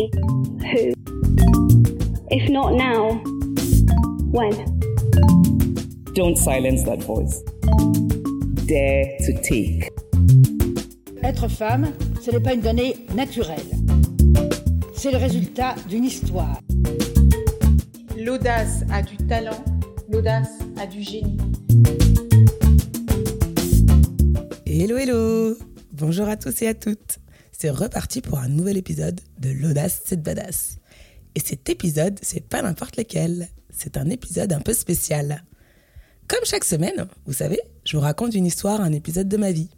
Who? If not now, when? Don't silence that voice. Dare to take. Être femme, ce n'est pas une donnée naturelle. C'est le résultat d'une histoire. L'audace a du talent, l'audace a du génie. Hello hello Bonjour à tous et à toutes C'est reparti pour un nouvel épisode de L'audace c'est badass. Et cet épisode, c'est pas n'importe lequel, c'est un épisode un peu spécial. Comme chaque semaine, vous savez, je vous raconte une histoire, un épisode de ma vie.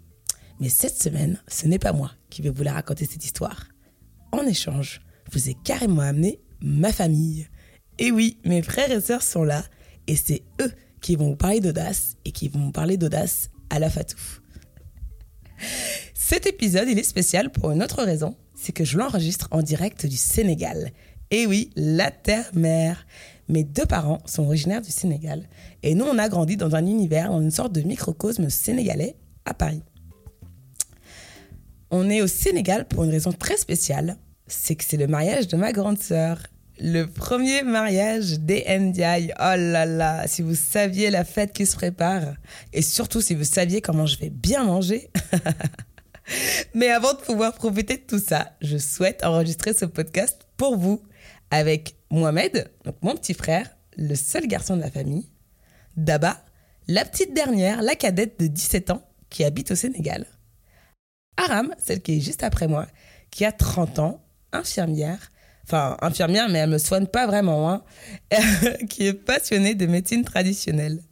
Mais cette semaine, ce n'est pas moi qui vais vous la raconter cette histoire. En échange, je vous ai carrément amené ma famille. Et oui, mes frères et sœurs sont là, et c'est eux qui vont vous parler d'audace et qui vont vous parler d'audace à la Fatou. Cet épisode, il est spécial pour une autre raison, c'est que je l'enregistre en direct du Sénégal. Et oui, la terre-mère. Mes deux parents sont originaires du Sénégal et nous, on a grandi dans un univers, dans une sorte de microcosme sénégalais à Paris. On est au Sénégal pour une raison très spéciale, c'est que c'est le mariage de ma grande sœur. Le premier mariage des Ndiaye. Oh là là, si vous saviez la fête qui se prépare, et surtout si vous saviez comment je vais bien manger. Mais avant de pouvoir profiter de tout ça, je souhaite enregistrer ce podcast pour vous avec Mohamed, donc mon petit frère, le seul garçon de la famille, Daba, la petite dernière, la cadette de 17 ans qui habite au Sénégal. Aram, celle qui est juste après moi, qui a 30 ans, infirmière, enfin infirmière mais elle me soigne pas vraiment, hein, qui est passionnée de médecine traditionnelle.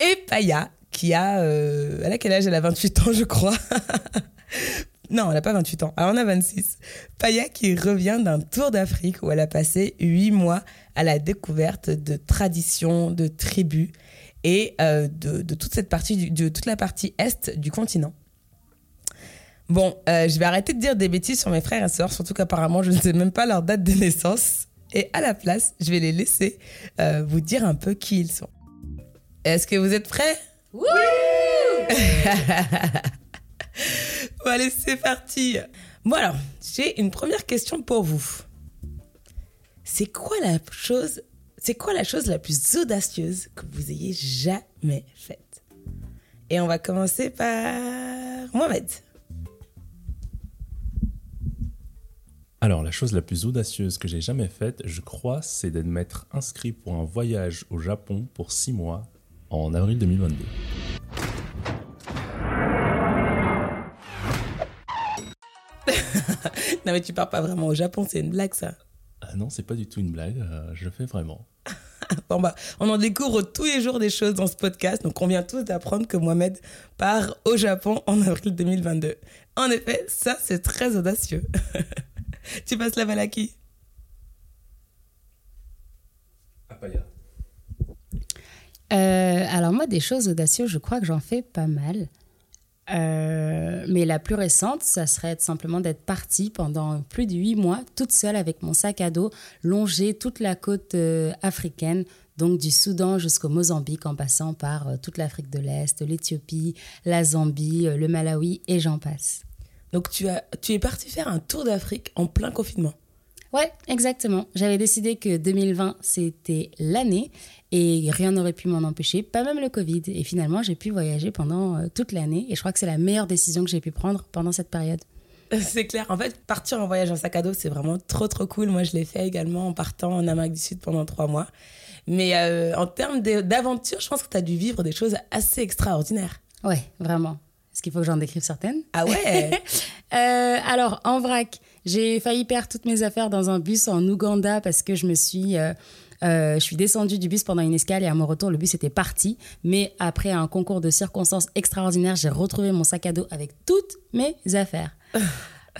Et Paya, qui a... Euh, elle a quel âge? Elle a 28 ans, je crois. non, elle n'a pas 28 ans. Alors, on a 26. Paya qui revient d'un tour d'Afrique où elle a passé 8 mois à la découverte de traditions, de tribus et euh, de, de, toute cette partie, de toute la partie est du continent. Bon, euh, je vais arrêter de dire des bêtises sur mes frères et sœurs, surtout qu'apparemment je ne sais même pas leur date de naissance. Et à la place, je vais les laisser euh, vous dire un peu qui ils sont. Est-ce que vous êtes prêts? Bon, allez, c'est parti. Bon, j'ai une première question pour vous. C'est quoi la chose, c'est quoi la chose la plus audacieuse que vous ayez jamais faite? Et on va commencer par Mohamed. Alors, la chose la plus audacieuse que j'ai jamais faite, je crois, c'est d'être inscrit pour un voyage au Japon pour six mois en avril 2022. non mais tu pars pas vraiment au Japon, c'est une blague ça. Ah non, c'est pas du tout une blague, euh, je le fais vraiment. bon bah, on en découvre tous les jours des choses dans ce podcast, donc on vient tous d'apprendre que Mohamed part au Japon en avril 2022. En effet, ça c'est très audacieux. tu passes la balle à qui? Apaya. Euh, alors moi, des choses audacieuses, je crois que j'en fais pas mal. Euh, mais la plus récente, ça serait simplement d'être partie pendant plus de huit mois, toute seule avec mon sac à dos, longer toute la côte euh, africaine, donc du Soudan jusqu'au Mozambique, en passant par toute l'Afrique de l'Est, l'Éthiopie, la Zambie, le Malawi et j'en passe. Donc tu, as, tu es parti faire un tour d'Afrique en plein confinement. Ouais, exactement. J'avais décidé que 2020, c'était l'année et rien n'aurait pu m'en empêcher, pas même le Covid. Et finalement, j'ai pu voyager pendant euh, toute l'année et je crois que c'est la meilleure décision que j'ai pu prendre pendant cette période. C'est clair. En fait, partir en voyage en sac à dos, c'est vraiment trop, trop cool. Moi, je l'ai fait également en partant en Amérique du Sud pendant trois mois. Mais euh, en termes d'aventure, je pense que tu as dû vivre des choses assez extraordinaires. Ouais, vraiment. Est-ce qu'il faut que j'en décrive certaines Ah ouais Euh, alors, en vrac, j'ai failli perdre toutes mes affaires dans un bus en Ouganda parce que je me suis. euh, euh, je suis descendue du bus pendant une escale et à mon retour, le bus était parti. Mais après un concours de circonstances extraordinaires, j'ai retrouvé mon sac à dos avec toutes mes affaires.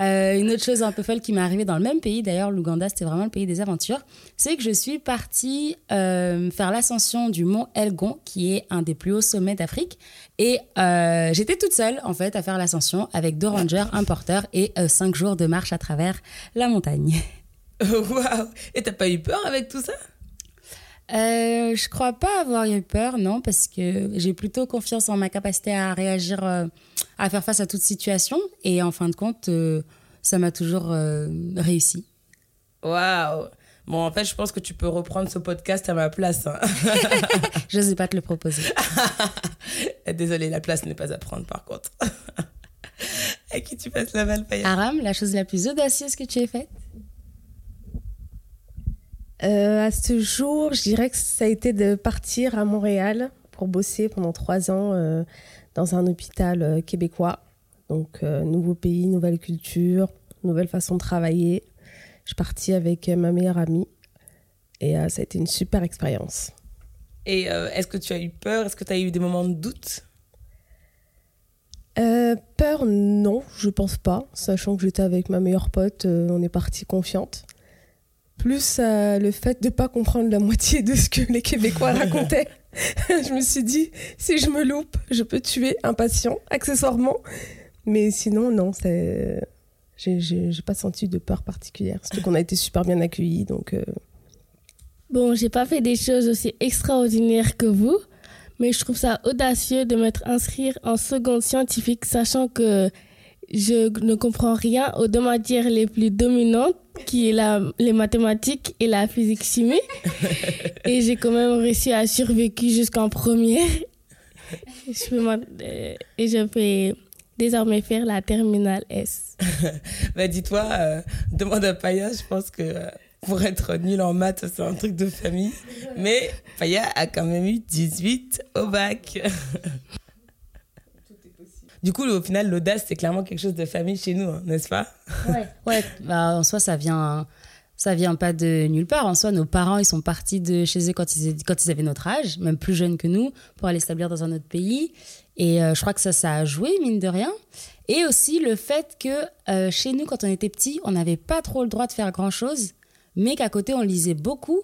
Euh, une autre chose un peu folle qui m'est arrivée dans le même pays, d'ailleurs, l'Ouganda, c'était vraiment le pays des aventures, c'est que je suis partie euh, faire l'ascension du mont Elgon, qui est un des plus hauts sommets d'Afrique. Et euh, j'étais toute seule, en fait, à faire l'ascension avec deux rangers, un porteur et cinq jours de marche à travers la montagne. Waouh Et t'as pas eu peur avec tout ça? Euh, je crois pas avoir eu peur, non, parce que j'ai plutôt confiance en ma capacité à réagir, euh, à faire face à toute situation. Et en fin de compte, euh, ça m'a toujours euh, réussi. Waouh Bon, en fait, je pense que tu peux reprendre ce podcast à ma place. hein. Je sais pas te le proposer. Désolée, la place n'est pas à prendre par contre. à qui tu passes la balle, Aram, la chose la plus audacieuse que tu aies faite? Euh, à ce jour, je dirais que ça a été de partir à Montréal pour bosser pendant trois ans euh, dans un hôpital euh, québécois. Donc, nouveau pays, nouvelle culture, nouvelle façon de travailler. Je suis partie avec ma meilleure amie et ça a été une super expérience. Et est-ce que tu as eu peur? Est-ce que tu as eu des moments de doute? Euh, peur, non, je pense pas. Sachant que j'étais avec ma meilleure pote, euh, on est parti confiante. Plus euh, le fait de pas comprendre la moitié de ce que les Québécois racontaient. je me suis dit, si je me loupe, je peux tuer un patient, accessoirement. Mais sinon, non, c'est... J'ai, pas senti de peur particulière. Surtout qu'on a été super bien accueillis, donc... euh, Bon, j'ai pas fait des choses aussi extraordinaires que vous, mais je trouve ça audacieux de m'être inscrire en seconde scientifique, sachant que je ne comprends rien aux deux matières les plus dominantes, qui est la, les mathématiques et la physique-chimie. et j'ai quand même réussi à survécu jusqu'en première. Je m'en- euh, et je vais désormais faire la terminale S. Bah dis-toi, euh, demande à Paya, je pense que euh, pour être nul en maths, c'est un truc de famille. Mais Paya a quand même eu 18 au bac. Du coup, au final, l'audace, c'est clairement quelque chose de famille chez nous, hein, n'est-ce pas? Ouais, bah, en soi, ça vient, ça vient pas de nulle part. En soi, nos parents, ils sont partis de chez eux quand ils, avaient notre âge, même plus jeunes que nous, pour aller s'établir dans un autre pays. Et euh, je crois que ça, ça a joué, mine de rien. Et aussi le fait que euh, chez nous, quand on était petits, on n'avait pas trop le droit de faire grand-chose, mais qu'à côté, on lisait beaucoup.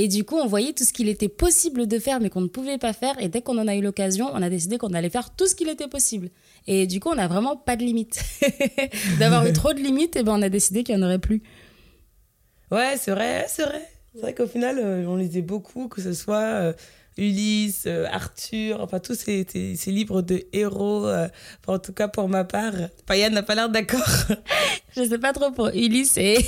Et du coup, on voyait tout ce qu'il était possible de faire, mais qu'on ne pouvait pas faire. Et dès qu'on en a eu l'occasion, on a décidé qu'on allait faire tout ce qu'il était possible. Et du coup, on n'a vraiment pas de limite. D'avoir eu trop de limites, et ben, on a décidé qu'il n'y en aurait plus. Ouais, c'est vrai, c'est vrai. C'est vrai qu'au final, euh, on lisait beaucoup, que ce soit euh, Ulysse, euh, Arthur, enfin tous ces, livres de héros. euh, en tout cas, pour ma part, Paya n'a pas l'air d'accord. Je sais pas trop pour Ulysse et,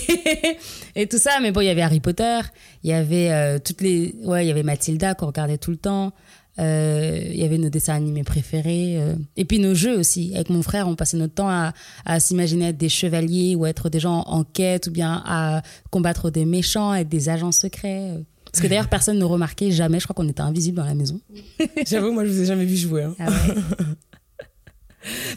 et tout ça, mais bon, il y avait Harry Potter, il y avait euh, toutes les. Ouais, il y avait Mathilda qu'on regardait tout le temps. Il y avait nos dessins animés préférés. et puis nos jeux aussi. Avec mon frère, on passait notre temps à, à s'imaginer être des chevaliers ou être des gens en quête ou bien à combattre des méchants, être des agents secrets. Euh. Parce que d'ailleurs, personne ne remarquait jamais. Je crois qu'on était invisible dans la maison. J'avoue, moi, je vous ai jamais vu jouer. hein. Ah ouais.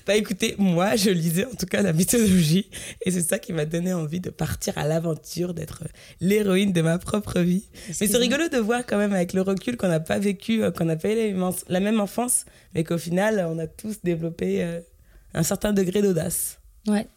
Bah écoutez, moi, je lisais en tout cas la mythologie et c'est ça qui m'a donné envie de partir à l'aventure, d'être l'héroïne de ma propre vie. Mais c'est rigolo de voir quand même avec le recul qu'on n'a pas vécu, euh, qu'on n'a pas eu la même- la même enfance, mais qu'au final, on a tous développé euh, un certain degré d'audace. Ouais.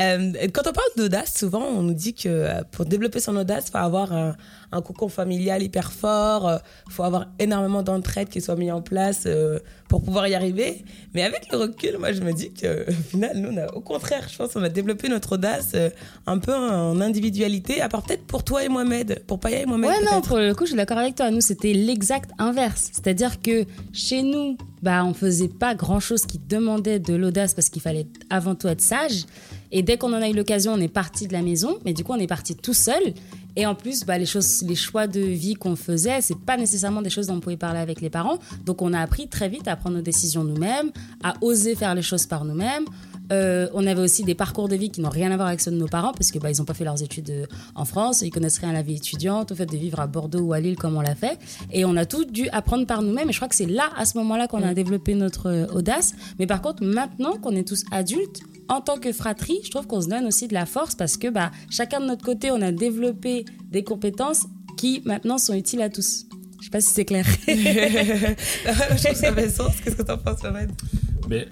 Euh, quand on parle d'audace, souvent on nous dit que euh, pour développer son audace, il faut avoir un, un cocon familial hyper fort, il faut avoir énormément d'entraide qui soit mis en place euh, pour pouvoir y arriver. Mais avec le recul, moi je me dis que au final, nous, on a- au contraire, je pense qu'on a développé notre audace euh, un peu en individualité, à part peut-être pour toi et Mohamed, pour Paya et Mohamed. Ouais, non, pour le coup, je suis d'accord avec toi. Nous, c'était l'exact inverse. C'est-à-dire que chez nous, bah, on faisait pas grand-chose qui demandait de l'audace parce qu'il fallait avant tout être sage. Et dès qu'on en a eu l'occasion, on est parti de la maison. Mais du coup, on est parti tout seul. Et en plus, bah, les choses, les choix de vie qu'on faisait, c'est pas nécessairement des choses dont on pouvait parler avec les parents. Donc, on a appris très vite à prendre nos décisions nous-mêmes, à oser faire les choses par nous-mêmes. Euh, on avait aussi des parcours de vie qui n'ont rien à voir avec ceux de nos parents parce que bah, ils n'ont pas fait leurs études euh, en France, ils connaissent rien à la vie étudiante, au fait de vivre à Bordeaux ou à Lille comme on l'a fait. Et on a tout dû apprendre par nous-mêmes. Et je crois que c'est là, à ce moment-là, qu'on a développé notre euh, audace. Mais par contre, maintenant qu'on est tous adultes, en tant que fratrie, je trouve qu'on se donne aussi de la force parce que bah, chacun de notre côté, on a développé des compétences qui maintenant sont utiles à tous. Je sais pas si c'est clair. je trouve ça fait sens. Qu'est-ce que t'en penses, Mohamed Mais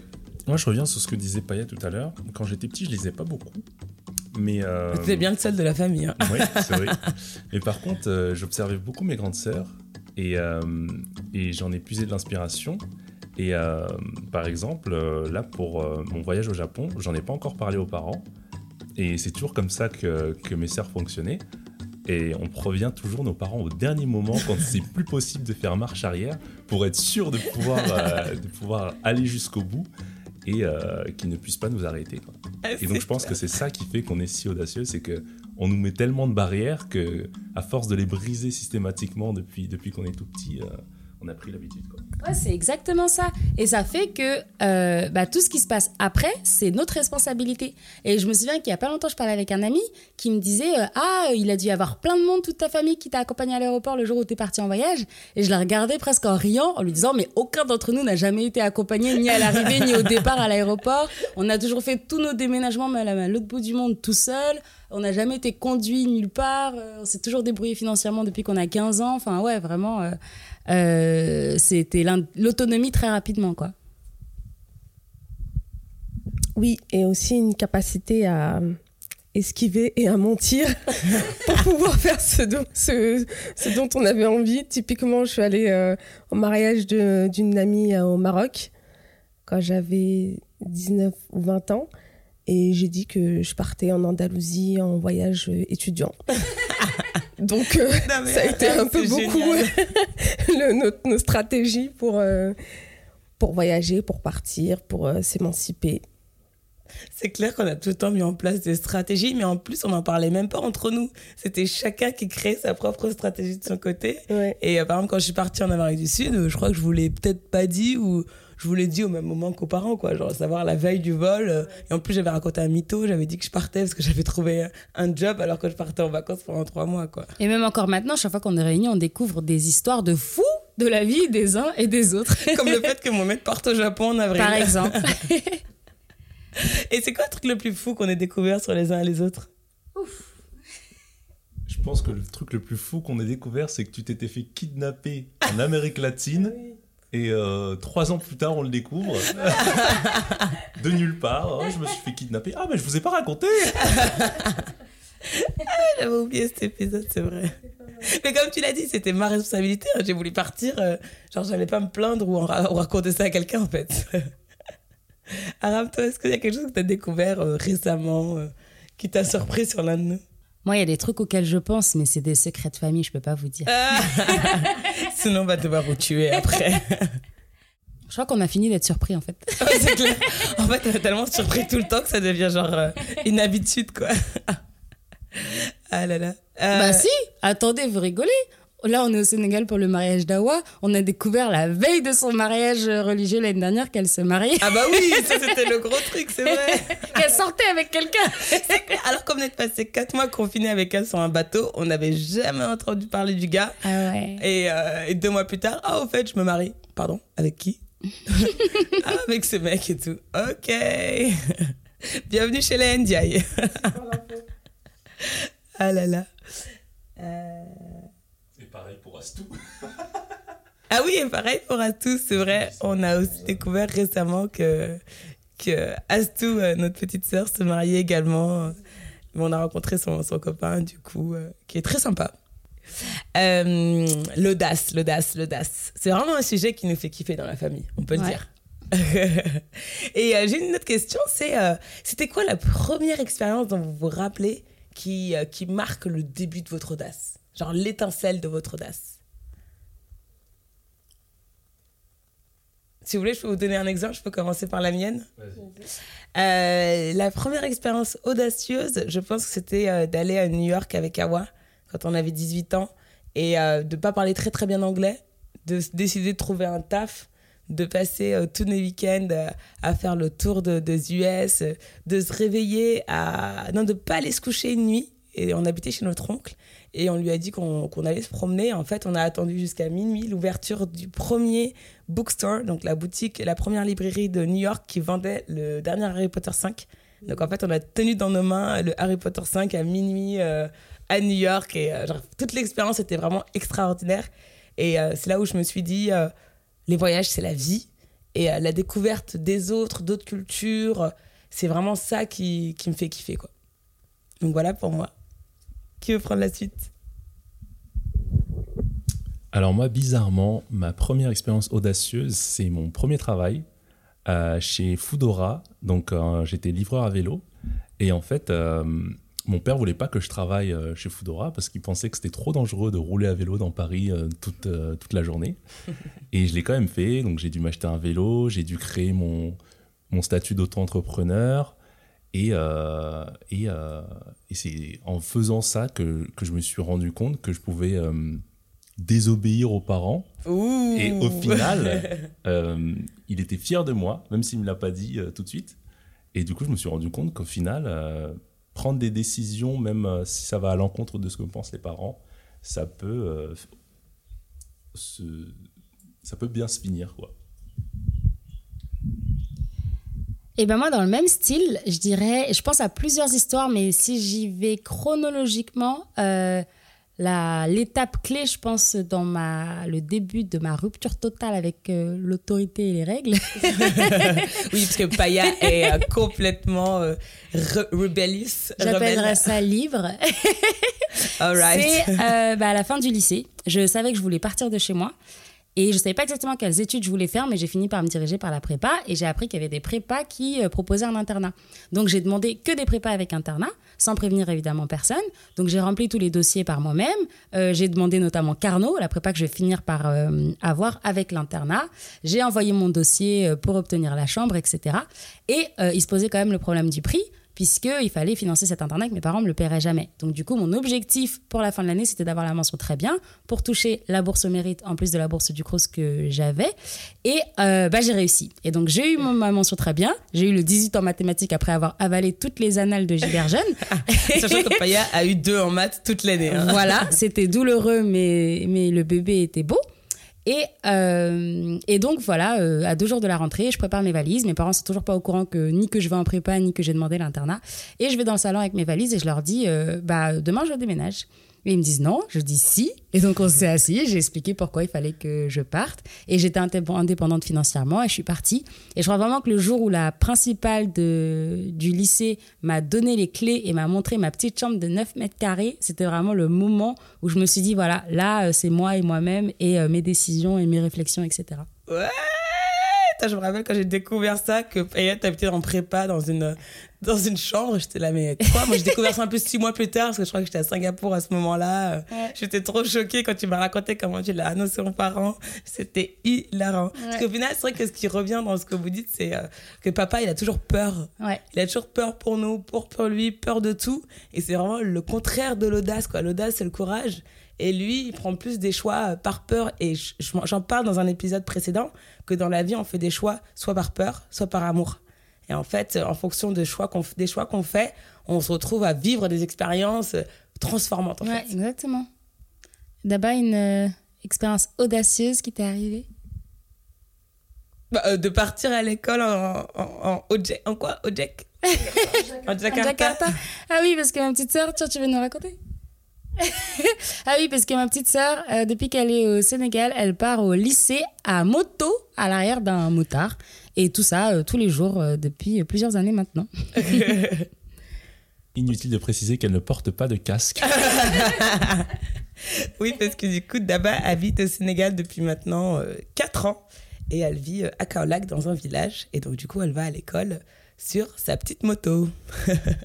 moi, je reviens sur ce que disait Paya tout à l'heure. Quand j'étais petit, je lisais pas beaucoup. Mais. Euh... T'es bien le seul de la famille. hein. Oui, c'est vrai. Mais par contre, euh, j'observais beaucoup mes grandes sœurs et, euh, et j'en ai puisé de l'inspiration. Et euh, par exemple, euh, là, pour euh, mon voyage au Japon, j'en ai pas encore parlé aux parents. Et c'est toujours comme ça que, que mes sœurs fonctionnaient. Et on prévient toujours nos parents au dernier moment quand c'est plus possible de faire marche arrière pour être sûr de pouvoir, de pouvoir aller jusqu'au bout et qu'ils ne puissent pas nous arrêter. quoi. Ah, Et donc je pense clair. que c'est ça qui fait qu'on est si audacieux, c'est que on nous met tellement de barrières que, à force de les briser systématiquement depuis, depuis qu'on est tout petit, on a pris l'habitude. Ouais, c'est exactement ça. Et ça fait que euh, bah, tout ce qui se passe après, c'est notre responsabilité. Et je me souviens qu'il y a pas longtemps, je parlais avec un ami qui me disait euh, Ah, il a dû y avoir plein de monde, toute ta famille qui t'a accompagné à l'aéroport le jour où tu es parti en voyage. Et je la regardais presque en riant, en lui disant Mais aucun d'entre nous n'a jamais été accompagné ni à l'arrivée ni au départ à l'aéroport. On a toujours fait tous nos déménagements, mais à l'autre bout du monde, tout seul. On n'a jamais été conduit nulle part. Euh, On s'est toujours débrouillé financièrement depuis qu'on a 15 ans. Enfin, ouais, vraiment. Euh, c'était l'autonomie très rapidement, quoi. Oui, et aussi une capacité à esquiver et à mentir pour pouvoir faire ce dont, ce, ce dont on avait envie. Typiquement, je suis allée euh, au mariage d'une amie euh, au Maroc quand j'avais 19 ou 20 ans. Et j'ai dit que je partais en Andalousie en voyage euh, étudiant. Donc, euh, Non, ça a été un peu beaucoup le- notre, nos stratégies pour, euh, pour voyager, pour partir, pour euh, s'émanciper. C'est clair qu'on a tout le temps mis en place des stratégies, mais en plus, on n'en parlait même pas entre nous. C'était chacun qui créait sa propre stratégie de son côté. Ouais. Et euh, par exemple, quand je suis partie en Amérique du Sud, je crois que je vous l'ai peut-être pas dit ou je vous l'ai dit au même moment qu'aux parents, quoi. Genre, savoir la veille du vol. euh, Et en plus, j'avais raconté un mytho. J'avais dit que je partais parce que j'avais trouvé euh, un job alors que je partais en vacances pendant trois mois, quoi. Et même encore maintenant, chaque fois qu'on est réunis, on découvre des histoires de fous de la vie des uns et des autres. Comme le fait que Mohamed parte au Japon en avril. Par exemple. Et c'est quoi le truc le plus fou qu'on ait découvert sur les uns et les autres? Je pense que le truc le plus fou qu'on ait découvert, c'est que tu t'étais fait kidnapper en Amérique latine. Et euh, trois ans plus tard, on le découvre. de nulle part. Oh, je me suis fait kidnapper. Ah, mais je vous ai pas raconté J'avais oublié cet épisode, c'est vrai. Mais comme tu l'as dit, c'était ma responsabilité. hein. J'ai voulu partir. euh, genre, j'allais pas me plaindre ou, en ra- ou raconter ça à quelqu'un, en fait. Aram, toi, est-ce qu'il y a quelque chose que tu as découvert euh, récemment euh, qui t'a surpris sur l'un de nous? Moi, il y a des trucs auxquels je pense, mais c'est des secrets de famille, je peux pas vous dire. Sinon, on va devoir vous tuer après. Je crois qu'on a fini d'être surpris, en fait. Ouais, c'est clair. En fait, on est tellement surpris tout le temps que ça devient genre euh, une habitude, quoi. ah là là. Euh, Bah si, attendez, vous rigolez. Là, on est au Sénégal pour le mariage d'Awa. On a découvert la veille de son mariage religieux l'année dernière qu'elle se mariait. Ah bah oui, ça c'était le gros truc, c'est vrai. qu'elle sortait avec quelqu'un. Alors qu'on venait de passer 4 mois confinés avec elle sur un bateau, on n'avait jamais entendu parler du gars. Ah ouais. Et, euh, et deux mois plus tard, ah au fait, je me marie. Pardon, avec qui? Ah, avec ce mec et tout. Ok. Bienvenue chez les NDI. ah là là. Pareil pour Astou. Ah oui, et pareil pour Astou, c'est vrai. On a aussi découvert récemment que, que Astou, euh, notre petite sœur, se mariait également. On a rencontré son, son copain, du coup, euh, qui est très sympa. Euh, l'audace, l'audace, l'audace. C'est vraiment un sujet qui nous fait kiffer dans la famille, on peut le dire. Et euh, j'ai une autre question, c'est euh, c'était quoi la première expérience dont vous vous rappelez qui, euh, qui marque le début de votre audace? Genre l'étincelle de votre audace. Si vous voulez, je peux vous donner un exemple, je peux commencer par la mienne. Euh, la première expérience audacieuse, je pense que c'était euh, d'aller à New York avec Awa quand on avait 18 ans et euh, de pas parler très très bien anglais, de décider de trouver un taf, de passer tous nos week-ends à faire le tour de, des US, de se réveiller à non de pas aller se coucher une nuit. Et on habitait chez notre oncle et on lui a dit qu'on allait se promener. En fait, on a attendu jusqu'à minuit l'ouverture du premier bookstore, donc la boutique, la première librairie de New York qui vendait le dernier Harry Potter 5. Donc en fait, on a tenu dans nos mains le Harry Potter 5 à minuit euh, à New York et euh, toute l'expérience était vraiment extraordinaire. Et euh, c'est là où je me suis dit, les voyages, c'est la vie. Et la découverte des autres, d'autres cultures, c'est vraiment ça qui, qui me fait kiffer. Quoi. Donc voilà pour moi. Qui veut prendre la suite? Alors moi, bizarrement, ma première expérience audacieuse, c'est mon premier travail euh, chez Foodora. Donc euh, j'étais livreur à vélo. Et en fait, euh, mon père voulait pas que je travaille chez Foodora parce qu'il pensait que c'était trop dangereux de rouler à vélo dans Paris toute, toute la journée. Et je l'ai quand même fait. Donc j'ai dû m'acheter un vélo, j'ai dû créer mon, mon statut d'auto-entrepreneur. Et, euh, et, euh, et c'est en faisant ça que, que je me suis rendu compte que je pouvais euh, désobéir aux parents. Ouh. Et au final, il était fier de moi, même s'il ne me l'a pas dit tout de suite. Et du coup, je me suis rendu compte qu'au final, prendre des décisions, même si ça va à l'encontre de ce que pensent les parents, ça peut, se, ça peut bien se finir. Quoi. Et ben moi, dans le même style, je dirais, je pense à plusieurs histoires, mais si j'y vais chronologiquement, euh, l'étape clé, je pense, dans ma le début de ma rupture totale avec euh, l'autorité et les règles. Oui, parce que Paya est euh, complètement euh. J'appellerais ça livre. All right. C'est euh, bah, à la fin du lycée. Je savais que je voulais partir de chez moi. Et je savais pas exactement quelles études je voulais faire, mais j'ai fini par me diriger par la prépa. Et j'ai appris qu'il y avait des prépas qui euh, proposaient un internat. Donc j'ai demandé que des prépas avec internat, sans prévenir évidemment personne. Donc j'ai rempli tous les dossiers par moi-même. Euh, j'ai demandé notamment Carnot, la prépa que je vais finir par euh, avoir avec l'internat. J'ai envoyé mon dossier pour obtenir la chambre, etc. Et il se posait quand même le problème du prix puisqu'il fallait financer cet internat que mes parents ne me le paieraient jamais. Donc du coup, mon objectif pour la fin de l'année, c'était d'avoir la mention très bien pour toucher la bourse au mérite en plus de la bourse du CROSS que j'avais. Et euh, bah, j'ai réussi. Et donc j'ai eu mon- ma mention très bien. J'ai eu le 18 en mathématiques après avoir avalé toutes les annales de Gilbert Jeune. Sachant que Paya a eu deux en maths toute l'année. hein. voilà, c'était douloureux, mais, mais le bébé était beau. Et, euh, et donc voilà, euh, à deux jours de la rentrée, je prépare mes valises. Mes parents sont toujours pas au courant que ni que je vais en prépa, ni que j'ai demandé l'internat. Et je vais dans le salon avec mes valises et je leur dis, euh, bah demain je déménage. Et ils me disent non, je dis si. Et donc on s'est assis, j'ai expliqué pourquoi il fallait que je parte. Et j'étais indép- indépendante financièrement et je suis partie. Et je crois vraiment que le jour où la principale du lycée m'a donné les clés et m'a montré ma petite chambre de 9 mètres carrés, c'était vraiment le moment où je me suis dit, voilà, là euh, c'est moi et moi-même et euh, mes décisions et mes réflexions, etc. Ouais Je me rappelle quand j'ai découvert ça, que Paya habitait en prépa dans une, dans une chambre. J'étais là, mais quoi? Moi, j'ai découvert ça un peu six mois plus tard, parce que je crois que j'étais à Singapour à ce moment-là. J'étais trop choquée quand tu m'as raconté comment tu l'as annoncé aux parents. C'était hilarant. Parce qu'au final, c'est vrai que ce qui revient dans ce que vous dites, c'est euh, que papa, il a toujours peur. Ouais. Il a toujours peur pour nous, pour, pour lui, peur de tout. Et c'est vraiment le contraire de l'audace, quoi. L'audace, c'est le courage. Et lui, il prend plus des choix par peur. Et je- je- j'en parle dans un épisode précédent, que dans la vie, on fait des choix soit par peur, soit par amour. Et en fait, en fonction des choix qu'on des choix qu'on fait, on se retrouve à vivre des expériences transformantes, en Ouais, fait. exactement. D'abord, une euh, expérience audacieuse qui t'est arrivée Bah, euh, de partir à l'école en, en, en, en quoi? Ojek En À Jakarta. Ah oui, parce que ma petite sœur, tu veux nous raconter? Ah oui, parce que ma petite sœur, euh, depuis qu'elle est au Sénégal, elle part au lycée à moto, à l'arrière d'un motard. Et tout ça, euh, tous les jours, euh, depuis plusieurs années maintenant. Inutile de préciser qu'elle ne porte pas de casque. Oui, parce que du coup, Daba habite au Sénégal depuis maintenant 4 ans. Et elle vit euh, à Kaolack, dans un village. Et donc, du coup, elle va à l'école sur sa petite moto.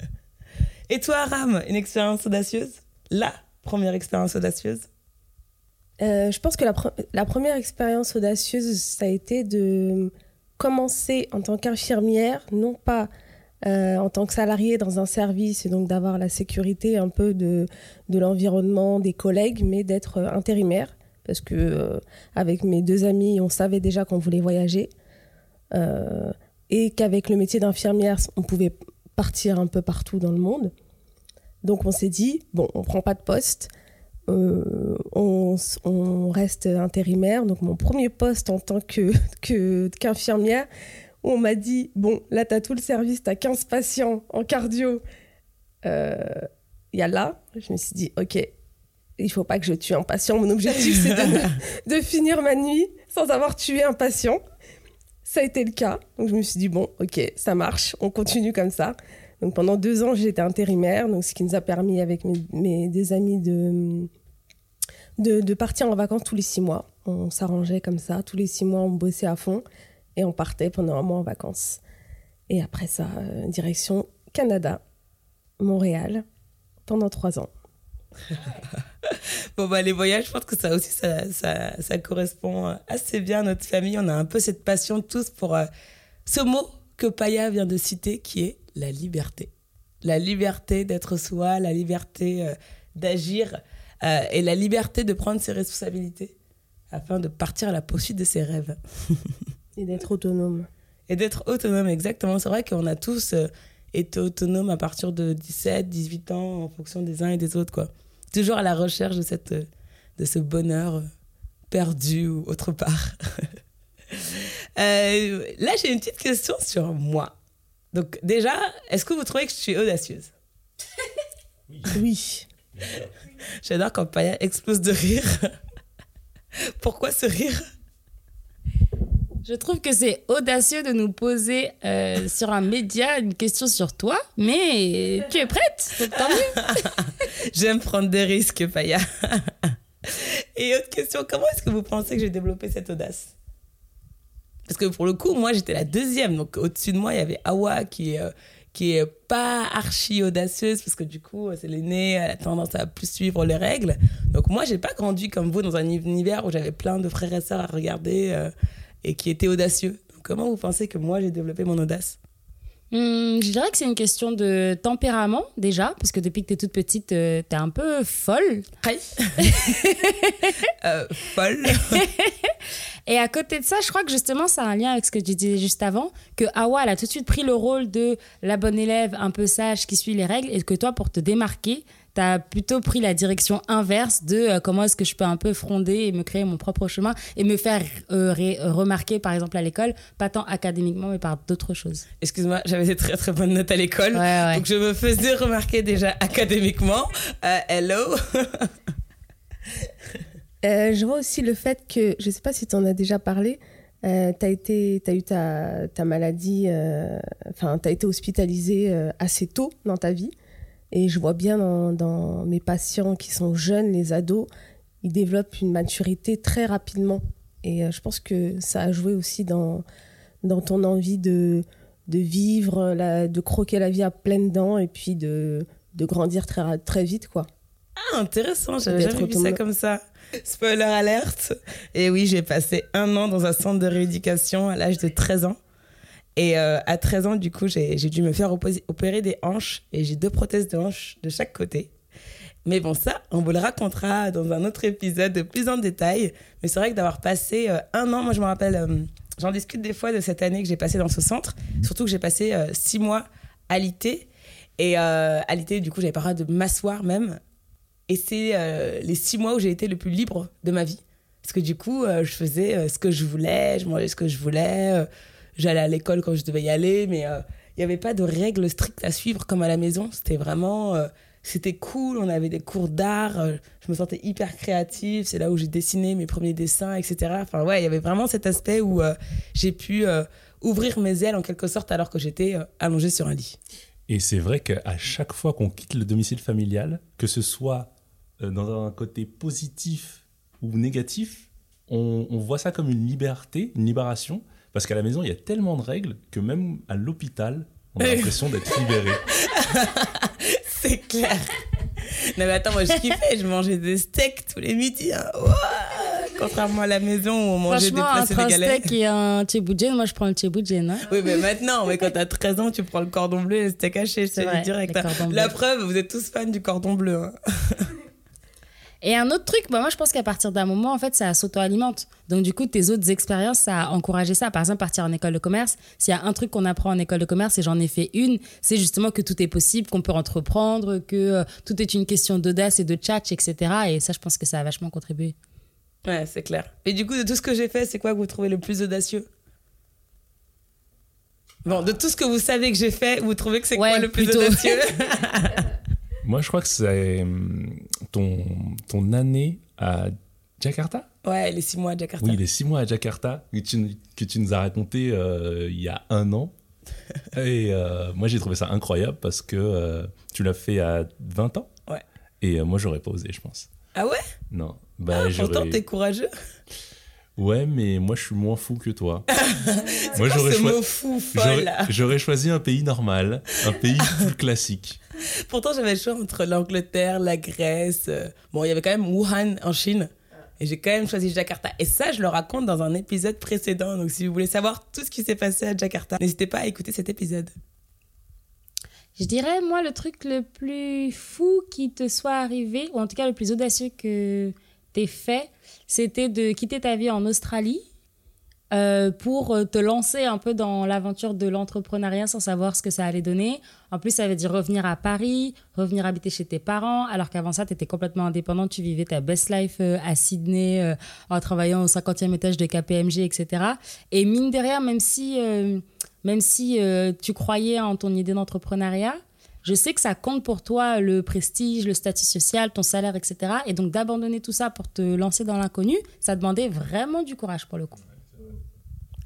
et toi, Aram, une expérience audacieuse? La première expérience audacieuse Euh, je pense que la, pre- la première expérience audacieuse, ça a été de commencer en tant qu'infirmière, non pas euh, en tant que salariée dans un service et donc d'avoir la sécurité un peu de, l'environnement, des collègues, mais d'être euh, intérimaire. Parce que avec mes deux amis, on savait déjà qu'on voulait voyager. Et qu'avec le métier d'infirmière, on pouvait partir un peu partout dans le monde. Donc on s'est dit, bon, on prend pas de poste, euh, on, on reste intérimaire. Donc mon premier poste en tant que que- qu'infirmière, où on m'a dit, bon, là, tu as tout le service, tu as 15 patients en cardio. Euh, Il y a là, je me suis dit, ok, il faut pas que je tue un patient. Mon objectif, c'est de, de finir ma nuit sans avoir tué un patient. Ça a été le cas. Donc je me suis dit, bon, ok, ça marche, on continue comme ça. Donc pendant deux ans, j'étais intérimaire, donc ce qui nous a permis avec mes, des amis de, de, partir en vacances tous les six mois. On s'arrangeait comme ça, tous les six mois, on bossait à fond et on partait pendant un mois en vacances. Et après ça, euh, direction Canada, Montréal, pendant trois ans. Bon, bah, les voyages, je pense que ça aussi, ça, ça, ça correspond assez bien à notre famille. On a un peu cette passion tous pour euh, ce mot que Paya vient de citer, qui est la liberté. La liberté d'être soi, la liberté euh, d'agir euh, et la liberté de prendre ses responsabilités afin de partir à la poursuite de ses rêves. Et d'être autonome. Et d'être autonome, exactement. C'est vrai qu'on a tous euh, été autonomes à partir de 17, 18 ans en fonction des uns et des autres, quoi. Toujours à la recherche de, cette, de ce bonheur perdu ou autre part. Là, j'ai une petite question sur moi. Donc, déjà, est-ce que vous trouvez que je suis audacieuse? Oui. J'adore quand Paya explose de rire. Pourquoi ce rire? Je trouve que c'est audacieux de nous poser euh, sur un média une question sur toi, mais tu es prête donc tant mieux. J'aime prendre des risques, Paya. Et autre question, comment est-ce que vous pensez que j'ai développé cette audace? Parce que pour le coup, moi, j'étais la deuxième. Donc, au-dessus de moi, il y avait Awa qui est, euh, qui est pas archi audacieuse parce que du coup, c'est l'aînée, elle a tendance à plus suivre les règles. Donc, moi, j'ai pas grandi comme vous dans un univers où j'avais plein de frères et sœurs à regarder euh, et qui étaient audacieux. Donc, comment vous pensez que moi, j'ai développé mon audace? Hum, je dirais que c'est une question de tempérament déjà, parce que depuis que tu es toute petite, euh, t'es un peu folle. Aïe. Euh, folle. Et à côté de ça, je crois que justement, ça a un lien avec ce que tu disais juste avant, que Awa, elle a tout de suite pris le rôle de la bonne élève un peu sage qui suit les règles, et que toi, pour te démarquer, tu as plutôt pris la direction inverse de euh, comment est-ce que je peux un peu fronder et me créer mon propre chemin et me faire euh, ré- euh, remarquer, par exemple, à l'école, pas tant académiquement, mais par d'autres choses. Excuse-moi, j'avais des très très bonnes notes à l'école. Ouais, ouais. Donc je me faisais remarquer déjà académiquement. Euh, hello? Euh, je vois aussi le fait que, je sais pas si tu en as déjà parlé, euh, tu as, eu ta, ta maladie, euh, enfin, tu as été hospitalisé euh, assez tôt dans ta vie. Et je vois bien dans, dans mes patients qui sont jeunes, les ados, ils développent une maturité très rapidement. Et euh, je pense que ça a joué aussi dans, dans ton envie de, de vivre, la- de croquer la vie à pleines dents et puis de, de grandir très, très vite, quoi. Ah, intéressant, j'avais jamais vu ça comme ça. Spoiler alerte. Et oui, j'ai passé un an dans un centre de rééducation à l'âge de 13 ans. Et euh, à 13 ans, du coup, j'ai dû me faire opérer des hanches et j'ai deux prothèses de hanches de chaque côté. Mais bon, ça, on vous le racontera dans un autre épisode de plus en détail. Mais c'est vrai que d'avoir passé euh, un an, moi je me rappelle, euh, j'en discute des fois de cette année que j'ai passé dans ce centre. Surtout que j'ai passé six mois à l'IT. Et à l'IT, du coup, j'avais pas le droit de m'asseoir même. Et c'est les six mois où j'ai été le plus libre de ma vie. Parce que du coup, je faisais ce que je voulais, je mangeais ce que je voulais, j'allais à l'école quand je devais y aller, mais euh, il n'y avait pas de règles strictes à suivre comme à la maison. C'était vraiment. euh, c'était cool, on avait des cours d'art, euh, je me sentais hyper créative, c'est là où j'ai dessiné mes premiers dessins, etc. Enfin, ouais, il y avait vraiment cet aspect où j'ai pu ouvrir mes ailes en quelque sorte alors que j'étais allongée sur un lit. Et c'est vrai qu'à chaque fois qu'on quitte le domicile familial, que ce soit dans un côté positif ou négatif, on voit ça comme une liberté, une libération, parce qu'à la maison, il y a tellement de règles que même à l'hôpital, on a l'impression d'être libéré. C'est clair. Non mais attends, moi je kiffais, je mangeais des steaks tous les midis. hein. Contrairement à la maison où on mangeait des Franchement, plats entre un sénégalais. steak et un tchéboujen, moi je prends le tchéboujen. Hein. Oui, mais maintenant, mais quand t'as 13 ans, tu prends le cordon bleu et le steak haché, je te le direct. hein. La preuve, vous êtes tous fans du cordon bleu. Et un autre truc, bah, moi je pense qu'à partir d'un moment, en fait, ça s'auto-alimente. Donc du coup, tes autres expériences, ça a encouragé ça. Par exemple, partir en école de commerce. S'il y a un truc qu'on apprend en école de commerce, et j'en ai fait une, c'est justement que tout est possible, qu'on peut entreprendre, que euh, tout est une question d'audace et de tchatch, etc. Et ça, je pense que ça a vachement contribué. Ouais, c'est clair. Et du coup, de tout ce que j'ai fait, c'est quoi que vous trouvez le plus audacieux? Bon, de tout ce que vous savez que j'ai fait, vous trouvez que c'est Ouais, quoi le plus plutôt. audacieux? Moi, je crois que c'est hum, ton, ton année à Jakarta? Ouais, les six mois à Jakarta. Oui, les six mois à Jakarta que tu, que tu nous as raconté euh, il y a un an. Et euh, moi, j'ai trouvé ça incroyable parce que euh, tu l'as fait à 20 ans? Ouais. Et euh, moi, j'aurais pas osé, je pense. Ah ouais? Non. Bah, ah, Pourtant, t'es courageux. Ouais, mais moi, je suis moins fou que toi. Moi, J'aurais choisi un pays normal, un pays plus classique. Pourtant, j'avais le choix entre l'Angleterre, la Grèce. euh, Bon, il y avait quand même Wuhan en Chine. Et j'ai quand même choisi Jakarta. Et ça, je le raconte dans un épisode précédent. Donc si vous voulez savoir tout ce qui s'est passé à Jakarta, n'hésitez pas à écouter cet épisode. Je dirais, moi, le truc le plus fou qui te soit arrivé, ou en tout cas le plus audacieux que t'aies fait, c'était de quitter ta vie en Australie euh, pour te lancer un peu dans l'aventure de l'entrepreneuriat sans savoir ce que ça allait donner. En plus, ça veut dire revenir à Paris, revenir habiter chez tes parents, alors qu'avant ça, tu étais complètement indépendante, tu vivais ta best life euh, à Sydney euh, en travaillant au 50e étage de KPMG, etc. Et mine de rien, même si, même si tu croyais en ton idée d'entrepreneuriat, je sais que ça compte pour toi le prestige, le statut social, ton salaire, etc. Et donc d'abandonner tout ça pour te lancer dans l'inconnu, ça demandait vraiment du courage pour le coup.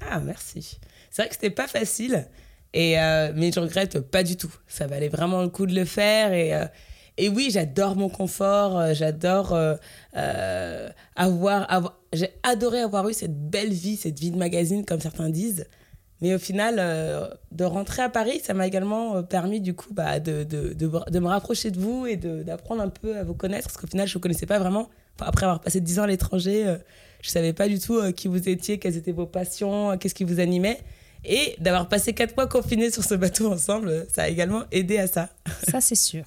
Ah, merci. C'est vrai que c'était pas facile, et, euh, mais je regrette pas du tout. Ça valait vraiment le coup de le faire. Et, euh, et oui, j'adore mon confort, euh, j'adore avoir. avoir J'ai adoré avoir eu cette belle vie, cette vie de magazine, comme certains disent. Mais au final, de rentrer à Paris, ça m'a également permis du coup bah, de, de, de, de, me rapprocher de vous et d'apprendre un peu à vous connaître, parce qu'au final, je ne vous connaissais pas vraiment. après avoir passé 10 ans à l'étranger, je savais pas du tout euh, qui vous étiez, quelles étaient vos passions, euh, qu'est-ce qui vous animait. Et d'avoir passé quatre mois confinés sur ce bateau ensemble, ça a également aidé à ça. Ça, c'est sûr.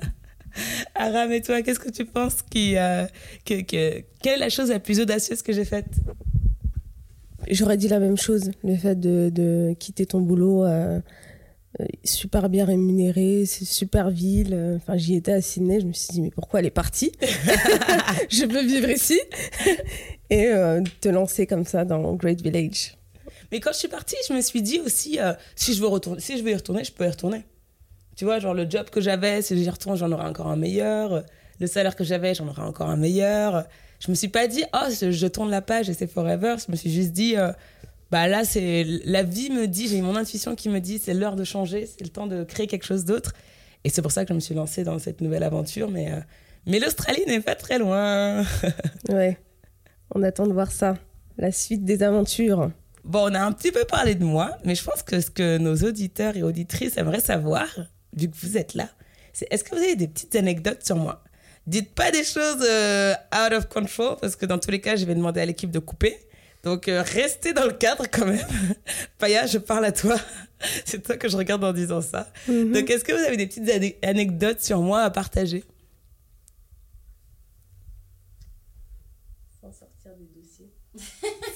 Aram, et toi, qu'est-ce que tu penses qui, euh, que, que, Quelle est la chose la plus audacieuse que j'ai faite? J'aurais dit la même chose, le fait de, quitter ton boulot super bien rémunéré, c'est super ville. Enfin, j'y étais à Sydney, je me suis dit, mais pourquoi elle est partie? Je veux vivre ici. Et euh, te lancer comme ça dans Great Village. Mais quand je suis partie, je me suis dit aussi, euh, si, je veux retourner, si je veux y retourner, je peux y retourner. Tu vois, genre le job que j'avais, si j'y retourne, j'en aurai encore un meilleur. Le salaire que j'avais, j'en aurai encore un meilleur. Je me suis pas dit, oh, je tourne la page et c'est forever. Je me suis juste dit, euh, bah là c'est la vie me dit j'ai mon intuition qui me dit c'est l'heure de changer c'est le temps de créer quelque chose d'autre. Et c'est pour ça que je me suis lancée dans cette nouvelle aventure mais euh, mais l'Australie n'est pas très loin. Ouais. On attend de voir ça la suite des aventures. Bon on a un petit peu parlé de moi mais je pense que ce que nos auditeurs et auditrices aimeraient savoir vu que vous êtes là c'est est-ce que vous avez des petites anecdotes sur moi? Dites pas des choses euh, out of control parce que dans tous les cas je vais demander à l'équipe de couper donc, euh, restez dans le cadre quand même. Paya, je parle à toi. C'est toi que je regarde en disant ça. Mhm. Donc, est-ce que vous avez des petites anecdotes sur moi à partager? Sans sortir des dossiers.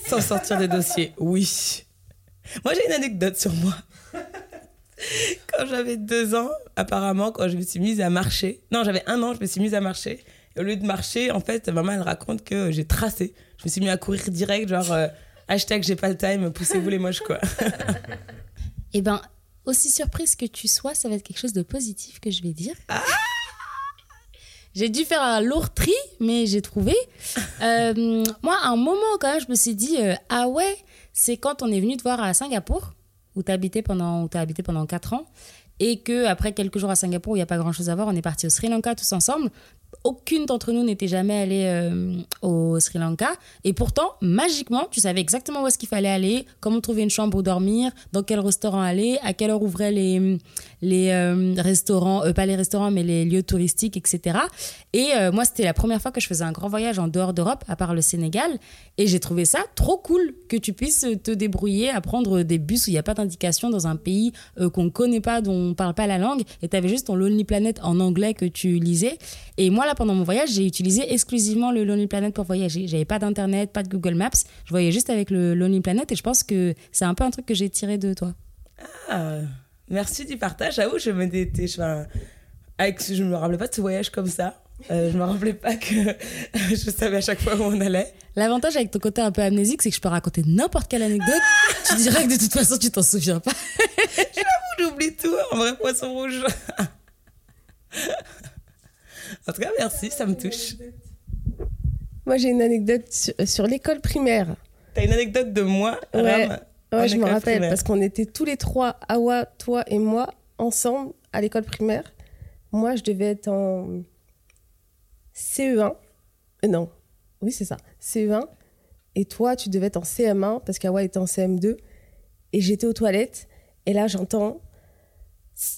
Sans sortir des dossiers, oui. Moi, j'ai une anecdote sur moi. Quand j'avais deux ans, apparemment, quand je me suis mise à marcher, non, j'avais un an, je me suis mise à marcher. Et au lieu de marcher, en fait, maman, elle raconte que j'ai tracé je me suis mis à courir direct, genre euh, hashtag j'ai pas le time, poussez-vous les moches, quoi. Eh ben, aussi surprise que tu sois, ça va être quelque chose de positif que je vais dire. Ah j'ai dû faire un lourd tri, mais j'ai trouvé. Euh, moi, à un moment, quand même, je me suis dit, euh, ah ouais, c'est quand on est venu te voir à Singapour, où tu as pendant, as habité pendant 4 ans, et que après quelques jours à Singapour, où il n'y a pas grand-chose à voir, on est parti au Sri Lanka tous ensemble aucune d'entre nous n'était jamais allé euh, au Sri Lanka. Et pourtant, magiquement, tu savais exactement où est-ce qu'il fallait aller, comment trouver une chambre où dormir, dans quel restaurant aller, à quelle heure ouvraient les, les euh, restaurants, euh, pas les restaurants, mais les lieux touristiques, etc. Et moi, c'était la première fois que je faisais un grand voyage en dehors d'Europe, à part le Sénégal. Et j'ai trouvé ça trop cool que tu puisses te débrouiller à prendre des bus où il n'y a pas d'indication dans un pays qu'on ne connaît pas, dont on parle pas la langue. Et tu avais juste ton Lonely Planet en anglais que tu lisais. Et moi, là, pendant mon voyage, j'ai utilisé exclusivement le Lonely Planet pour voyager. J'avais pas d'internet, pas de Google Maps. Je voyais juste avec le Lonely Planet et je pense que c'est un peu un truc que j'ai tiré de toi. Ah, merci du partage. J'avoue, je me détais, je, avec, je me rappelais pas de ce voyage comme ça. Euh, je me rappelais pas que je savais à chaque fois où on allait. L'avantage avec ton côté un peu amnésique, c'est que je peux raconter n'importe quelle anecdote. tu dirais que de toute façon, tu t'en souviens pas. Tout. En vrai poisson rouge. En tout cas, merci, ça me touche. Moi, j'ai une anecdote sur, l'école primaire. T'as une anecdote de moi Ouais, ouais je me rappelle, parce qu'on était tous les trois, Awa, toi et moi, ensemble à l'école primaire. Moi, je devais être en CE1. Euh, non, oui, c'est ça, CE1. Et toi, tu devais être en CM1, parce qu'Awa était en CM2. Et j'étais aux toilettes, et là, j'entends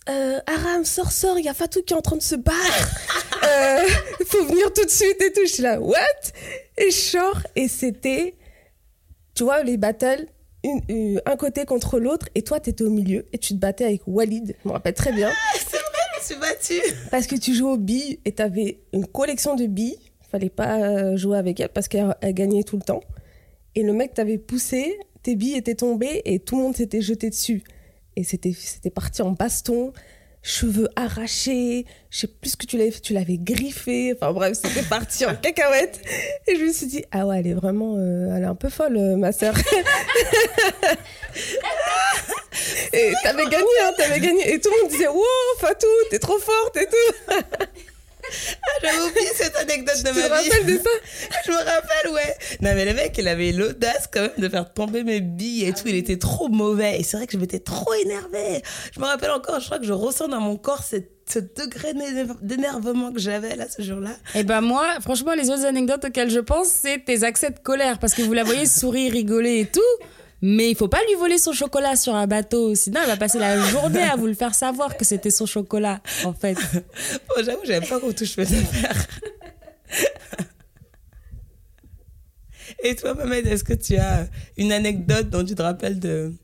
euh, Aram, sors, sors, il y a Fatou qui est en train de se battre. Il euh, faut venir tout de suite et tout. Je suis là, what? Et je sors et c'était, tu vois, les battles, une- une- un côté contre l'autre, et toi, t'étais au milieu et tu te battais avec Walid, je me rappelle très bien. Je me suis battue. Parce que tu jouais aux billes et t'avais une collection de billes. Fallait pas euh, jouer avec elle parce qu'elle elle gagnait tout le temps. Et le mec t'avait poussé, tes billes étaient tombées et tout le monde s'était jeté dessus. Et c'était c'était parti en baston, cheveux arrachés, je sais plus ce que tu l'avais fait, tu l'avais griffé. Enfin bref, c'était parti en cacahuète. Et je me suis dit, ah ouais, elle est vraiment, euh, elle est un peu folle, euh, ma sœur. Et t'avais gagné, hein, t'avais gagné. Et tout le monde disait, wow, Fatou, t'es trop forte et tout. J'avais oublié cette anecdote de Tu te vie. rappelles de ça? Je me rappelle, ouais. Non, mais le mec, il avait l'audace quand même de faire tomber mes billes et tout. Il était trop mauvais. Et c'est vrai que je m'étais trop énervée. Je me rappelle encore, je crois que je ressens dans mon corps cette- ce degré d'éner- d'énervement que j'avais là ce jour-là. Et ben moi, franchement, les autres anecdotes auxquelles je pense, c'est tes accès de colère. Parce que vous la voyez sourire, rigoler et tout. Mais il faut pas lui voler son chocolat sur un bateau. Sinon, elle va passer la journée à vous le faire savoir que c'était son chocolat, en fait. Bon, j'avoue, j'avais pas qu'on touche mes affaires. Et toi, Mohamed, est-ce que tu as une anecdote dont tu te rappelles de,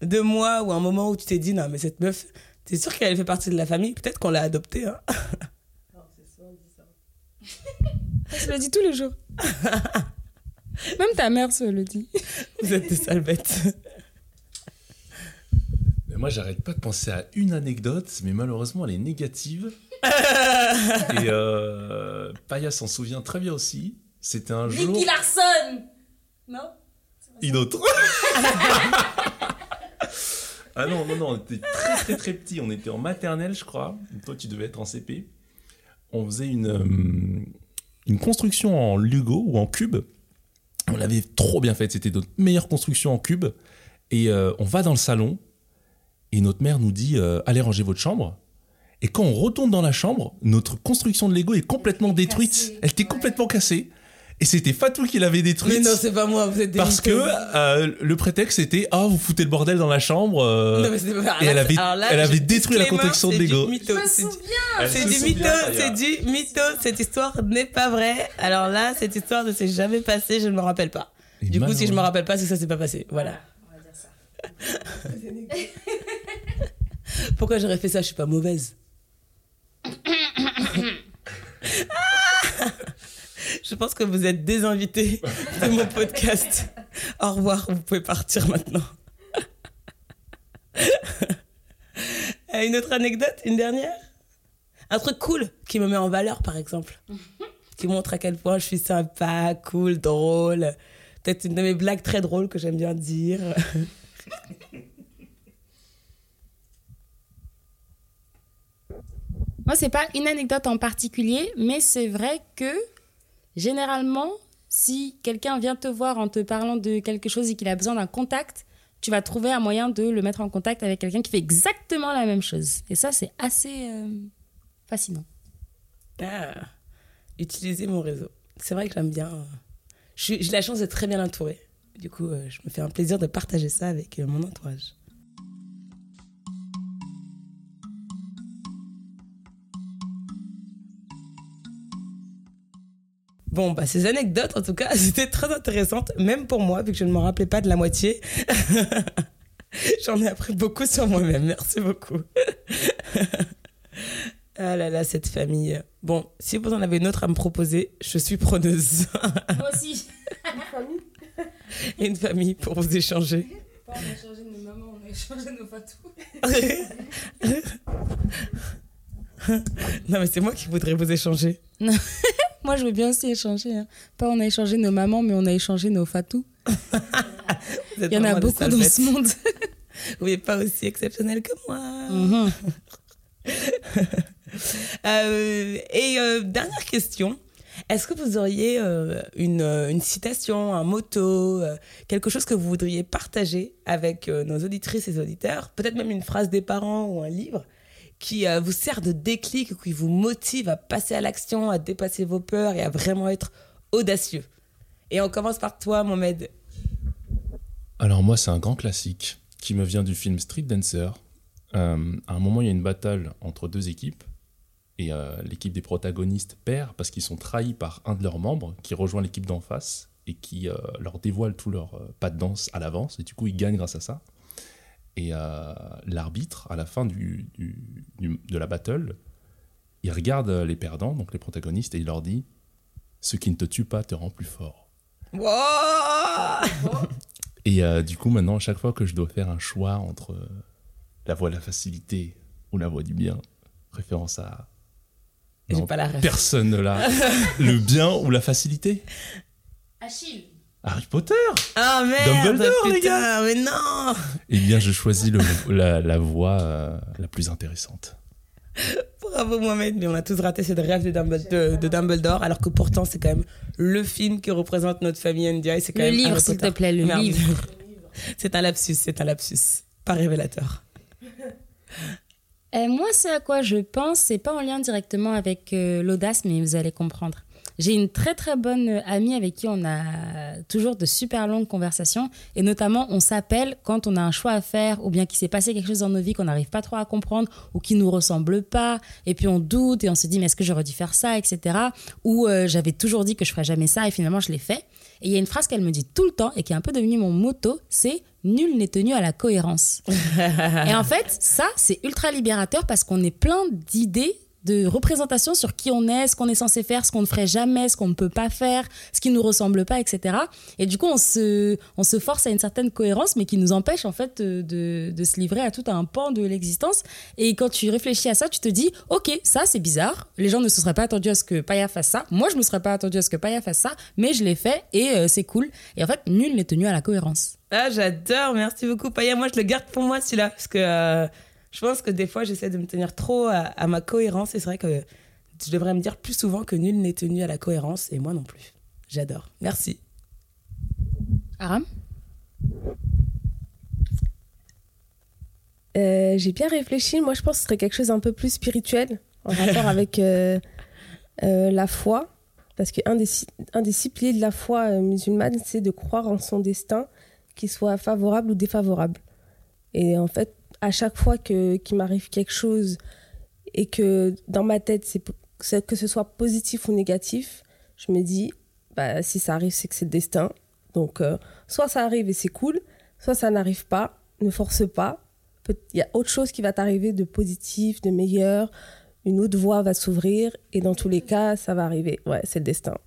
de moi ou un moment où tu t'es dit, non, mais cette meuf, t'es sûr qu'elle fait partie de la famille? Peut-être qu'on l'a adoptée. Hein Elle se le dit tous les jours. Même ta mère se le dit. Vous êtes des sales bêtes. Mais moi, j'arrête pas de penser à une anecdote, mais malheureusement, elle est négative. Et euh, Paya s'en souvient très bien aussi. C'était un jour. Nicky Larson Non? Une autre. ah non, non, non, on était très très très petits. On était en maternelle, je crois. Toi, tu devais être en CP. On faisait une, euh, une construction en Lego ou en cube. On l'avait trop bien faite. C'était notre meilleure construction en cube. Et euh, on va dans le salon. Et notre mère nous dit euh, Allez ranger votre chambre. Et quand on retourne dans la chambre, notre construction de Lego est complètement détruite. Elle était complètement cassée. Et c'était Fatou qui l'avait détruite. Mais non, c'est pas moi, vous êtes Parce que euh, le prétexte c'était ah vous foutez le bordel dans la chambre euh, Non, mais c'était pas- et elle avait là, elle avait détruit la construction de c'est du Lego. me c'est du- mytho, c'est du mytho. Cette histoire n'est pas vraie. Alors là, cette histoire ne s'est jamais passée, je ne me rappelle pas. Et du coup, si je me malheureusement- rappelle pas, c'est que ça s'est pas passé. Voilà. Pourquoi j'aurais fait ça? Je suis pas mauvaise. Je pense que vous êtes désinvité de mon podcast. Au revoir, vous pouvez partir maintenant. Euh, Une autre anecdote, une dernière? Un truc cool qui me met en valeur, par exemple. Qui montre à quel point je suis sympa, cool, drôle. Peut-être une de mes blagues très drôles que j'aime bien dire. Moi, c'est pas une anecdote en particulier, mais c'est vrai que généralement, si quelqu'un vient te voir en te parlant de quelque chose et qu'il a besoin d'un contact, tu vas trouver un moyen de le mettre en contact avec quelqu'un qui fait exactement la même chose. Et ça, c'est assez euh, fascinant. Ah, utiliser mon réseau. C'est vrai que j'aime bien. euh, J'ai la chance d'être très bien entourée. Du coup, euh, je me fais un plaisir de partager ça avec mon entourage. Bon, bah, ces anecdotes, en tout cas, c'était très intéressantes, même pour moi, vu que je ne m'en rappelais pas de la moitié. J'en ai appris beaucoup sur moi-même. Merci beaucoup. ah là là, cette famille. Bon, si vous en avez une autre à me proposer, je suis preneuse. Moi aussi. Et une famille pour vous échanger. On a changé nos mamans, on a échangé nos fatous. non, mais c'est moi qui voudrais vous échanger. Moi, je veux bien aussi échanger. hein. Pas on a échangé nos mamans, mais on a échangé nos fatous. Il y en a beaucoup dans ce monde. Vous n'êtes pas aussi exceptionnel que moi. Mhm. Euh, et euh, dernière question. Est-ce que vous auriez euh, une, une citation, un motto, quelque chose que vous voudriez partager avec nos auditrices et auditeurs? Peut-être même une phrase des parents ou un livre? Qui euh, vous sert de déclic, qui vous motive à passer à l'action, à dépasser vos peurs et à vraiment être audacieux. Et on commence par toi, Mohamed. Alors moi, c'est un grand classique qui me vient du film Street Dancer. Euh, à un moment, il y a une bataille entre deux équipes Et euh, l'équipe des protagonistes perd parce qu'ils sont trahis par un de leurs membres qui rejoint l'équipe d'en face et qui leur dévoile tout leur pas de danse à l'avance. Et du coup, ils gagnent grâce à ça. Et euh, l'arbitre, à la fin du, du- du- de la battle, il regarde les perdants, donc les protagonistes, et il leur dit Ce qui ne te tue pas te rend plus fort. Wow Et euh, du coup, maintenant, à chaque fois que je dois faire un choix entre euh, la voie de la facilité ou la voie du bien, référence à. Non, pas la. Personne là. le bien ou la facilité? Achille. Harry Potter Ah merde Dumbledore, les putain, mais non Eh bien, je choisis le- la, la voie euh, la plus intéressante. Bravo Mohamed, mais on a tous raté cette rêve de Dumbledore, de, de Dumbledore, alors que pourtant c'est quand même le film qui représente notre famille NDI. C'est quand Le même livre, s'il te plaît, le Merde. livre. C'est un lapsus, c'est un lapsus. Pas révélateur. Euh, moi, ce à quoi je pense, c'est pas en lien directement avec euh, l'audace, mais vous allez comprendre. J'ai une très très bonne amie avec qui on a toujours de super longues conversations. Et notamment on s'appelle quand on a un choix à faire ou bien qu'il s'est passé quelque chose dans nos vies qu'on n'arrive pas trop à comprendre ou qui nous ressemble pas. Et puis on doute et on se dit mais est-ce que j'aurais dû faire ça etc ou euh, j'avais toujours dit que je ferais jamais ça et finalement je l'ai fait. Et il y a une phrase qu'elle me dit tout le temps et qui est un peu devenue mon motto c'est nul n'est tenu à la cohérence et en fait, ça, c'est ultra libérateur parce qu'on est plein d'idées de représentation sur qui on est, ce qu'on est censé faire, ce qu'on ne ferait jamais, ce qu'on ne peut pas faire, ce qui nous ressemble pas, etc. Et du coup, on se, on se force à une certaine cohérence, mais qui nous empêche en fait de, de, de se livrer à tout un pan de l'existence. Et quand tu réfléchis à ça, tu te dis, ok, ça c'est bizarre. Les gens ne se seraient pas attendus à ce que Paya fasse ça. Moi, je me serais pas attendu à ce que Paya fasse ça, mais je l'ai fait et euh, c'est cool. Et en fait, nul n'est tenu à la cohérence. Ah, j'adore, merci beaucoup Paya. Moi, je le garde pour moi celui-là, parce que euh, je pense que des fois, j'essaie de me tenir trop à, à ma cohérence, et c'est vrai que je devrais me dire plus souvent que nul n'est tenu à la cohérence, et moi non plus. J'adore. Merci. Aram? Euh, J'ai bien réfléchi. Moi, je pense que ce serait quelque chose un peu plus spirituel en rapport avec euh, euh, la foi. Parce qu'un des, un des six piliers de la foi musulmane, c'est de croire en son destin, qu'il soit favorable ou défavorable. Et en fait, à chaque fois que- qu'il m'arrive quelque chose et que dans ma tête, c'est que ce soit positif ou négatif, je me dis, bah, si ça arrive, c'est que c'est le destin. Donc, euh, soit ça arrive et c'est cool, soit ça n'arrive pas, ne force pas. Il y a autre chose qui va t'arriver de positif, de meilleur, une autre voie va s'ouvrir, et dans tous les cas, ça va arriver. Ouais, c'est le destin.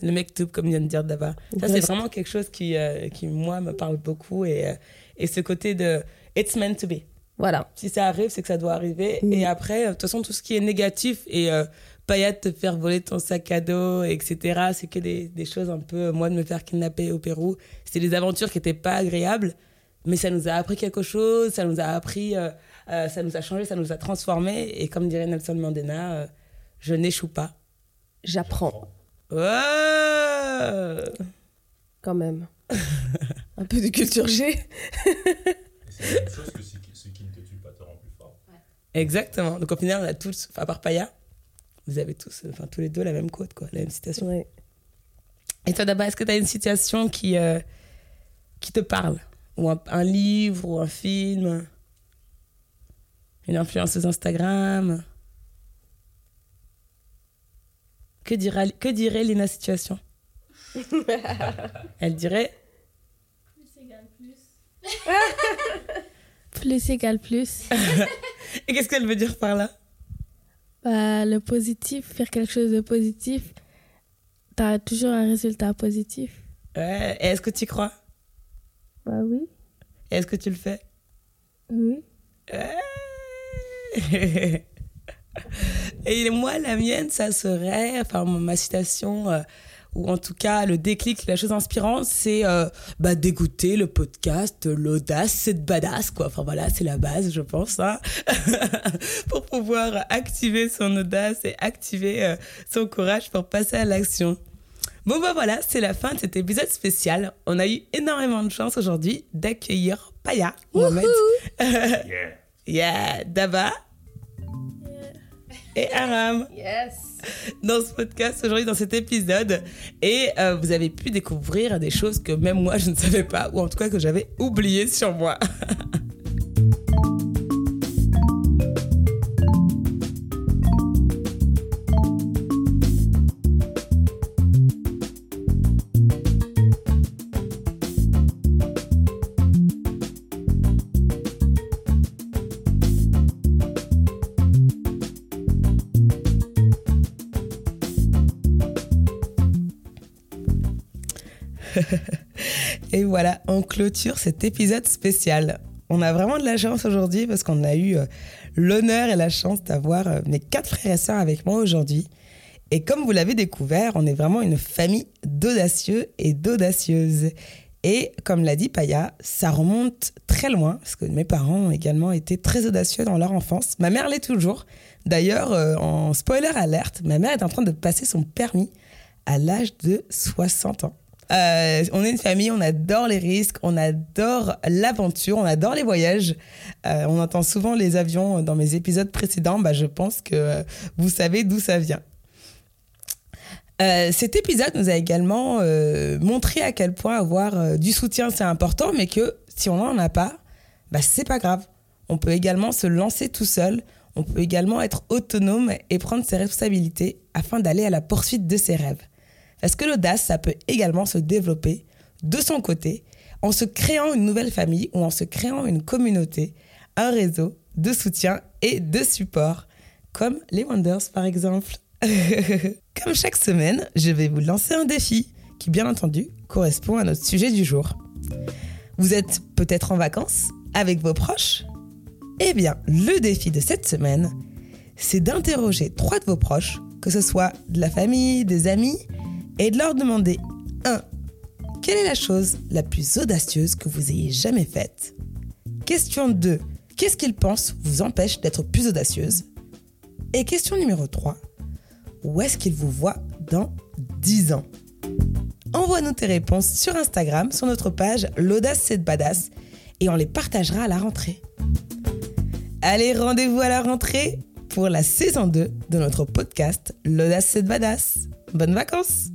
Le mektoub, comme vient de dire Daba. Ça, c'est vraiment quelque chose qui, euh, qui, moi, me parle beaucoup. Et, euh, et ce côté de it's meant to be. Voilà. Si ça arrive, c'est que ça doit arriver. Mm. Et après, euh, de toute façon, tout ce qui est négatif et euh, Payat te faire voler ton sac à dos, etc., c'est que des, des choses un peu. Moi, de me faire kidnapper au Pérou, c'était des aventures qui n'étaient pas agréables. Mais ça nous a appris quelque chose, ça nous a appris, euh, euh, ça nous a changé, ça nous a transformé. Et comme dirait Nelson Mandela, je n'échoue pas. J'apprends, Ouais quand même. Un peu de culture G. C'est la même chose que ce qui, ne te tue pas te rend plus fort. Exactement. Donc au final, on a tous, enfin, à part Paya, vous avez tous, enfin tous les deux la même quote, quoi, la même citation. Ouais. Et toi, d'abord, est-ce que tu as une situation qui, euh, qui te parle? Ou un, un livre, ou un film? Une influenceuse Instagram? Que, dira, que dirait Lina Situation? Elle dirait Plus égale plus. Et qu'est-ce qu'elle veut dire par là? Bah, le positif, faire quelque chose de positif, t'as toujours un résultat positif. Ouais. Et est-ce que tu y crois? Bah oui, Et est-ce que tu le fais? Oui. Et moi, la mienne, ça serait, enfin, ma citation, euh, ou en tout cas le déclic, la chose inspirante, c'est euh, bah, d'écouter le podcast L'audace, c'est de badass, quoi. Enfin voilà, c'est la base, je pense, hein. pour pouvoir activer son audace et activer euh, son courage pour passer à l'action. Bon, bah voilà, c'est la fin de cet épisode spécial. On a eu énormément de chance aujourd'hui d'accueillir Paya, Mohamed. Yeah. Yeah, Daba et Aram Yes. dans ce podcast aujourd'hui, dans cet épisode. Et euh, vous avez pu découvrir des choses que même moi je ne savais pas, ou en tout cas que j'avais oubliées sur moi. voilà, on clôture cet épisode spécial. On a vraiment de la chance aujourd'hui parce qu'on a eu euh, l'honneur et la chance d'avoir euh, mes quatre frères et sœurs avec moi aujourd'hui. Et comme vous l'avez découvert, on est vraiment une famille d'audacieux et d'audacieuses. Et comme l'a dit Paya, ça remonte très loin, parce que mes parents ont également été très audacieux dans leur enfance. Ma mère l'est toujours. D'ailleurs, euh, en spoiler alerte, ma mère est en train de passer son permis à l'âge de 60 ans. Euh, on est une famille, on adore les risques, on adore l'aventure, on adore les voyages. Euh, on entend souvent les avions dans mes épisodes précédents. Bah, je pense que vous savez d'où ça vient. cet épisode nous a également montré à quel point avoir du soutien c'est important, mais que si on n'en a pas, bah, c'est pas grave. On peut également se lancer tout seul. On peut également être autonome et prendre ses responsabilités afin d'aller à la poursuite de ses rêves. Parce que l'audace, ça peut également se développer de son côté en se créant une nouvelle famille ou en se créant une communauté, un réseau de soutien et de support, comme les Wonders par exemple? comme chaque semaine, je vais vous lancer un défi qui, bien entendu, correspond à notre sujet du jour. Vous êtes peut-être en vacances avec vos proches? Eh bien, le défi de cette semaine, c'est d'interroger trois de vos proches, que ce soit de la famille, des amis, et de leur demander 1. Quelle est la chose la plus audacieuse que vous ayez jamais faite? Question 2. Qu'est-ce qu'ils pensent vous empêche d'être plus audacieuse? Et question numéro 3. Où est-ce qu'ils vous voient dans 10 ans? Envoie-nous tes réponses sur Instagram, sur notre page L'audace c'est de badass, et on les partagera à la rentrée. Allez, rendez-vous à la rentrée pour la saison 2 de notre podcast L'audace c'est de badass. Bonnes vacances